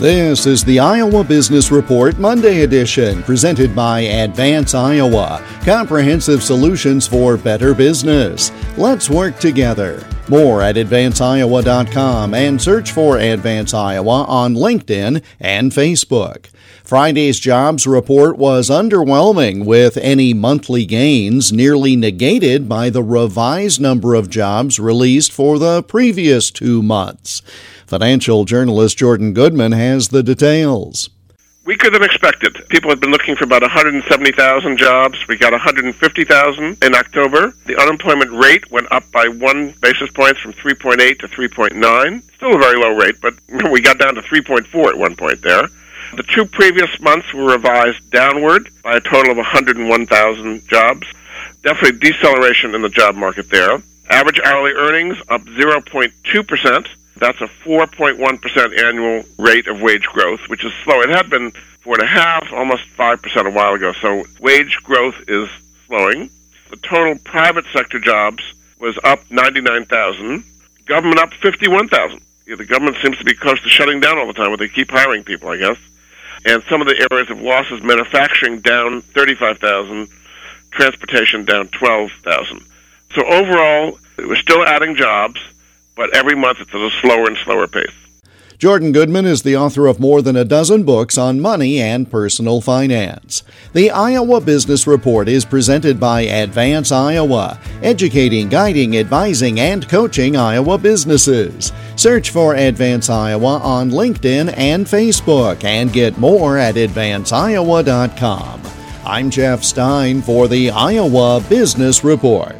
This is the Iowa Business Report Monday edition, presented by Advance Iowa. Comprehensive solutions for better business. Let's work together. More at advanceiowa.com and search for Advance Iowa on LinkedIn and Facebook. Friday's jobs report was underwhelming, with any monthly gains nearly negated by the revised number of jobs released for the previous two months. Financial journalist Jordan Goodman has the details. Weaker than expected. People had been looking for about 170,000 jobs. We got 150,000 in October. The unemployment rate went up by one basis point from 3.8 to 3.9. Still a very low rate, but we got down to 3.4 at one point there. The two previous months were revised downward by a total of 101,000 jobs. Definitely deceleration in the job market there. Average hourly earnings up 0.2 percent that's a 4.1% annual rate of wage growth, which is slow. It had been four and a half, almost 5% a while ago. So wage growth is slowing. The total private sector jobs was up 99,000. Government up 51,000. Yeah, the government seems to be close to shutting down all the time, but they keep hiring people, I guess. And some of the areas of losses, manufacturing down 35,000, transportation down 12,000. So overall, we're still adding jobs but every month it's at a slower and slower pace. Jordan Goodman is the author of more than a dozen books on money and personal finance. The Iowa Business Report is presented by Advance Iowa, educating, guiding, advising, and coaching Iowa businesses. Search for Advance Iowa on LinkedIn and Facebook and get more at advanceiowa.com. I'm Jeff Stein for the Iowa Business Report.